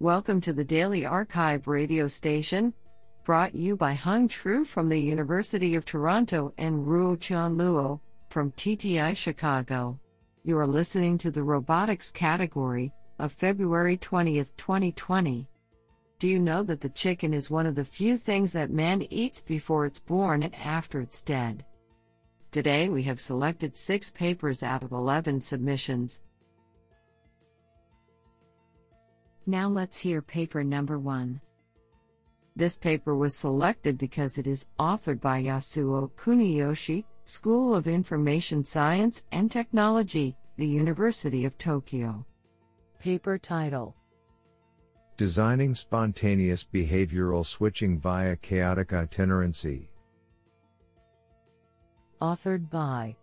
Welcome to the Daily Archive radio station, brought you by Hung Tru from the University of Toronto and Ruotian Luo from TTI Chicago. You are listening to the robotics category of February 20th, 2020. Do you know that the chicken is one of the few things that man eats before it's born and after it's dead? Today we have selected six papers out of 11 submissions. Now let's hear paper number one. This paper was selected because it is authored by Yasuo Kuniyoshi, School of Information Science and Technology, the University of Tokyo. Paper title Designing Spontaneous Behavioral Switching via Chaotic Itinerancy. Authored by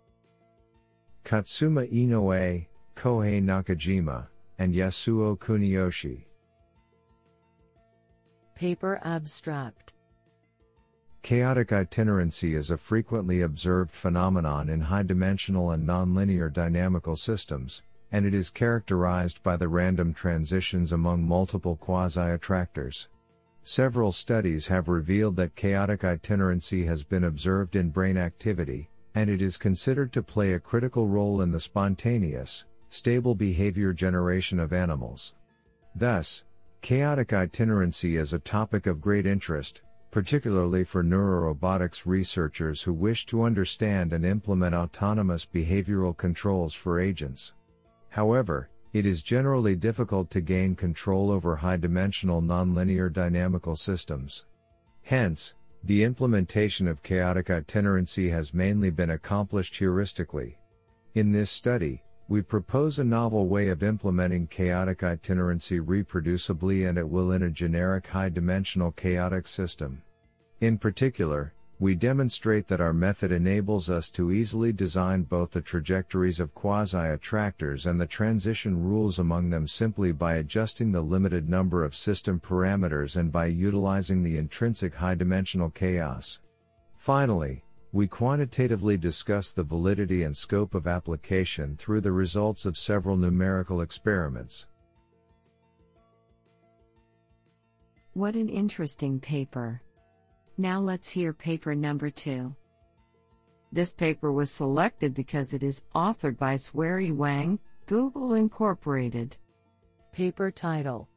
Katsuma Inoue, Kohei Nakajima, and Yasuo Kuniyoshi. Paper abstract Chaotic itinerancy is a frequently observed phenomenon in high dimensional and nonlinear dynamical systems, and it is characterized by the random transitions among multiple quasi attractors. Several studies have revealed that chaotic itinerancy has been observed in brain activity, and it is considered to play a critical role in the spontaneous, stable behavior generation of animals. Thus, chaotic itinerancy is a topic of great interest, particularly for neurorobotics researchers who wish to understand and implement autonomous behavioral controls for agents. However, it is generally difficult to gain control over high dimensional nonlinear dynamical systems. Hence, the implementation of chaotic itinerancy has mainly been accomplished heuristically. In this study, we propose a novel way of implementing chaotic itinerancy reproducibly and at will in a generic high dimensional chaotic system. In particular, we demonstrate that our method enables us to easily design both the trajectories of quasi-attractors and the transition rules among them simply by adjusting the limited number of system parameters and by utilizing the intrinsic high-dimensional chaos. Finally, we quantitatively discuss the validity and scope of application through the results of several numerical experiments. What an interesting paper! Now let's hear paper number two. This paper was selected because it is authored by Xuerui Wang, Google Incorporated. Paper title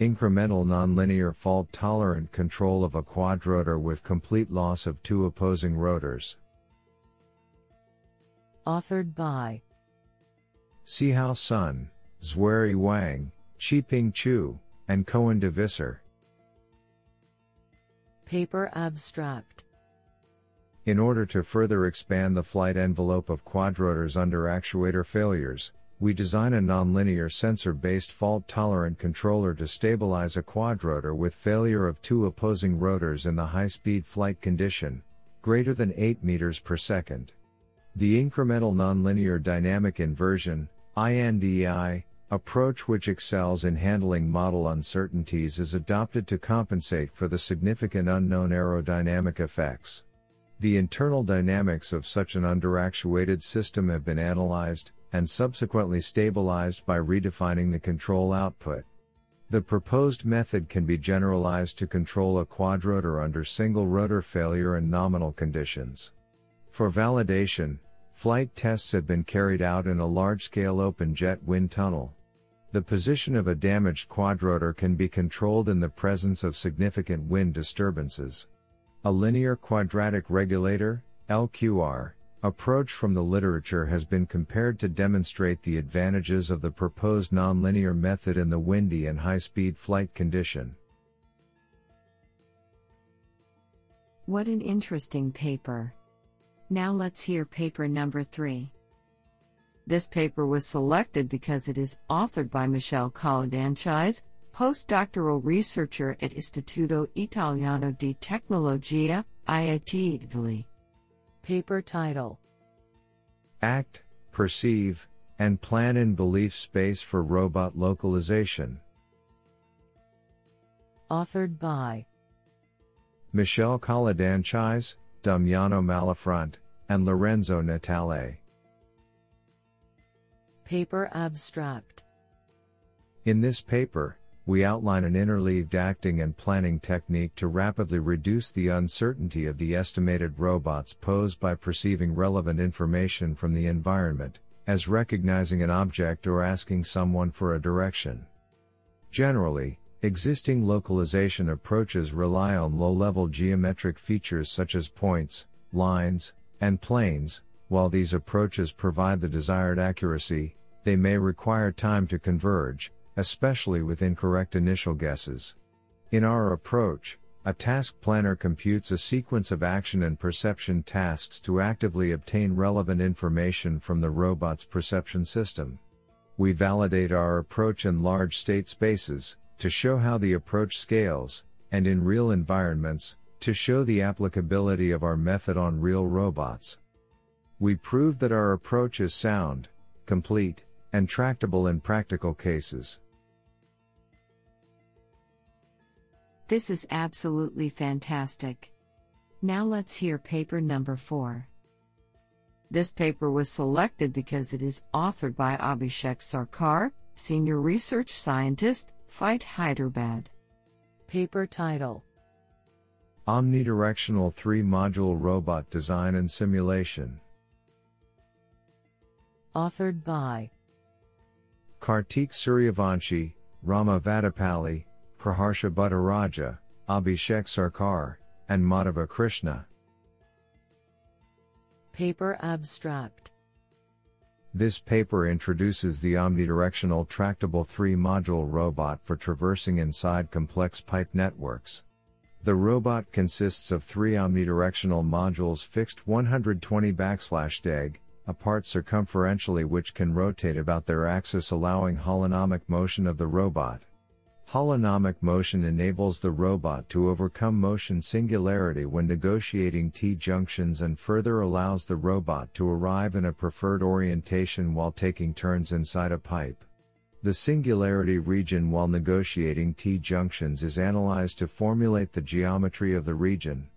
Incremental nonlinear fault tolerant control of a quadrotor with complete loss of two opposing rotors. Authored by Sihao Sun, Xuerui Wang, Qiping Chu, and Coen de Visser. Paper abstract In order to further expand the flight envelope of quadrotors under actuator failures, we design a nonlinear sensor-based fault-tolerant controller to stabilize a quadrotor with failure of two opposing rotors in the high-speed flight condition, greater than 8 meters per second. The incremental nonlinear dynamic inversion, INDI, approach which excels in handling model uncertainties is adopted to compensate for the significant unknown aerodynamic effects. The internal dynamics of such an underactuated system have been analyzed, and subsequently stabilized by redefining the control output. The proposed method can be generalized to control a quadrotor under single rotor failure and nominal conditions. For validation, flight tests have been carried out in a large-scale open jet wind tunnel. The position of a damaged quadrotor can be controlled in the presence of significant wind disturbances. A linear quadratic regulator, LQR, approach from the literature has been compared to demonstrate the advantages of the proposed nonlinear method in the windy and high-speed flight condition. What an interesting paper. Now let's hear paper number three. This paper was selected because it is authored by Michele Colledanchise, postdoctoral researcher at Istituto Italiano di Tecnologia, IIT Italy. Paper title Act, Perceive, and Plan in Belief Space for Robot Localization. Authored by Michele Colledanchise, Damiano Malafronte, and Lorenzo Natale. Paper abstract In this paper, we outline an interleaved acting and planning technique to rapidly reduce the uncertainty of the estimated robots posed by perceiving relevant information from the environment, as recognizing an object or asking someone for a direction. Generally, existing localization approaches rely on low level geometric features such as points, lines, and planes, while these approaches provide the desired accuracy, they may require time to converge, especially with incorrect initial guesses. In our approach, a task planner computes a sequence of action and perception tasks to actively obtain relevant information from the robot's perception system. We validate our approach in large state spaces, to show how the approach scales, and in real environments, to show the applicability of our method on real robots. We prove that our approach is sound, complete, and tractable in practical cases. This is absolutely fantastic. Now let's hear paper number 4. This paper was selected because it is authored by Abhishek Sarkar, Senior Research Scientist, FITE Hyderabad. Paper title Omnidirectional 3 Module Robot Design and Simulation. Authored by Kartik Suryavanshi, Rama Vadapalli, Praharsha Bhattaraja, Abhishek Sarkar, and Madhava Krishna. Paper Abstract This paper introduces the omnidirectional tractable 3 module robot for traversing inside complex pipe networks. The robot consists of three omnidirectional modules fixed 120 backslash deg, apart circumferentially which can rotate about their axis allowing holonomic motion of the robot. Holonomic motion enables the robot to overcome motion singularity when negotiating T-junctions and further allows the robot to arrive in a preferred orientation while taking turns inside a pipe. The singularity region while negotiating T-junctions is analyzed to formulate the geometry of the region.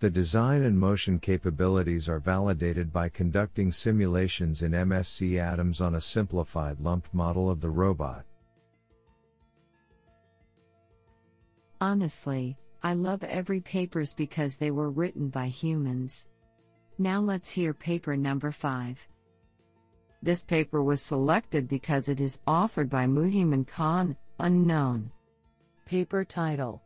The design and motion capabilities are validated by conducting simulations in MSC ADAMS on a simplified lumped model of the robot. Honestly, I love every papers because they were written by humans. Now let's hear paper number 5. This paper was selected because it is authored by Mouhyemen Khan, unknown. Paper title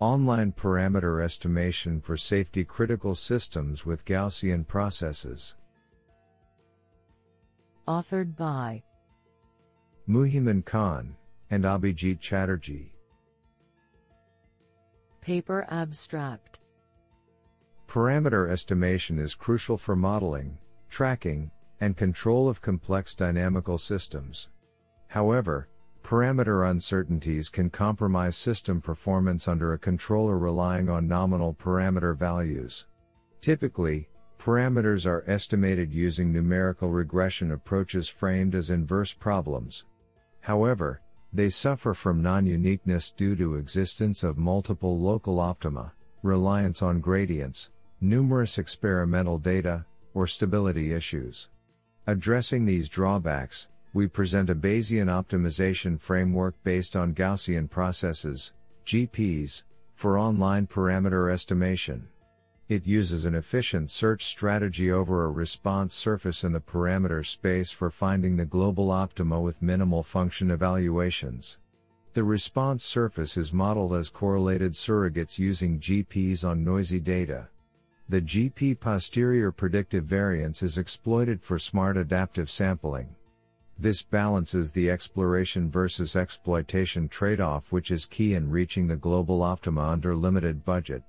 Online parameter estimation for safety critical systems with Gaussian processes. Authored by Mouhyemen Khan and Abhijit Chatterjee. Paper Abstract Parameter estimation is crucial for modeling, tracking, and control of complex dynamical systems. However, parameter uncertainties can compromise system performance under a controller relying on nominal parameter values. Typically, parameters are estimated using numerical regression approaches framed as inverse problems. However, they suffer from non-uniqueness due to existence of multiple local optima, reliance on gradients, numerous experimental data, or stability issues. Addressing these drawbacks, we present a Bayesian optimization framework based on Gaussian processes, GPs, for online parameter estimation. It uses an efficient search strategy over a response surface in the parameter space for finding the global optima with minimal function evaluations. The response surface is modeled as correlated surrogates using GPs on noisy data. The GP posterior predictive variance is exploited for smart adaptive sampling. This balances the exploration versus exploitation trade off, which is key in reaching the global optima under limited budget.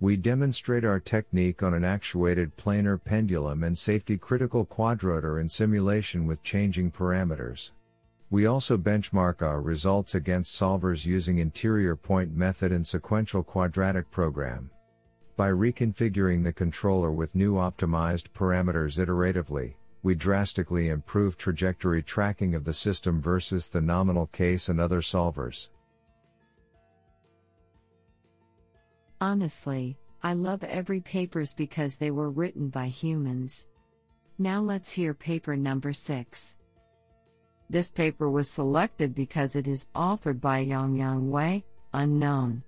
We demonstrate our technique on an actuated planar pendulum and safety critical quadrotor in simulation with changing parameters. We also benchmark our results against solvers using interior point method and sequential quadratic program. By reconfiguring the controller with new optimized parameters iteratively, we drastically improve trajectory tracking of the system versus the nominal case and other solvers. Honestly, I love every papers because they were written by humans. Now let's hear paper number 6. This paper was selected because it is authored by Yang Yang Wei, unknown.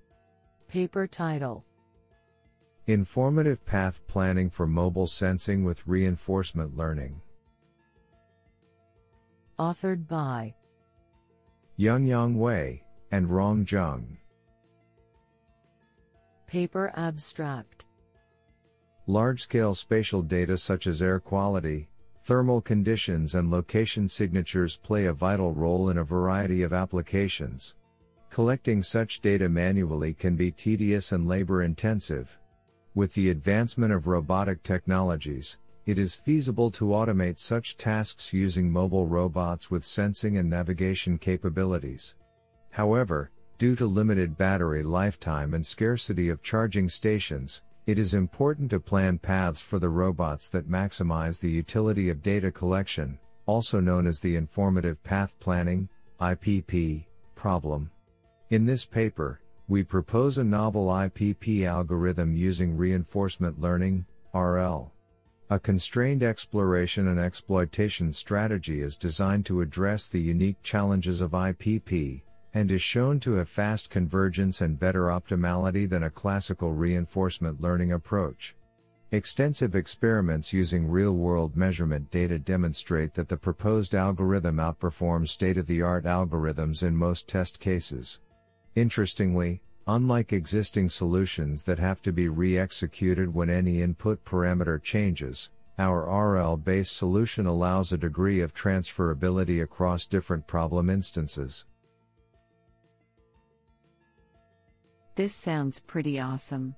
Paper title Informative Path Planning for Mobile Sensing with Reinforcement Learning. Authored by Yuanyang Wei and Rong Zheng. Paper abstract Large scale spatial data such as air quality, thermal conditions, and location signatures play a vital role in a variety of applications. Collecting such data manually can be tedious and labor intensive. With the advancement of robotic technologies, it is feasible to automate such tasks using mobile robots with sensing and navigation capabilities. However, due to limited battery lifetime and scarcity of charging stations, it is important to plan paths for the robots that maximize the utility of data collection, also known as the Informative Path Planning IPP, problem. In this paper, we propose a novel IPP algorithm using reinforcement learning, RL. A constrained exploration and exploitation strategy is designed to address the unique challenges of IPP, and is shown to have fast convergence and better optimality than a classical reinforcement learning approach. Extensive experiments using real world measurement data demonstrate that the proposed algorithm outperforms state of the art algorithms in most test cases. Interestingly, unlike existing solutions that have to be re executed when any input parameter changes, our RL based solution allows a degree of transferability across different problem instances. This sounds pretty awesome.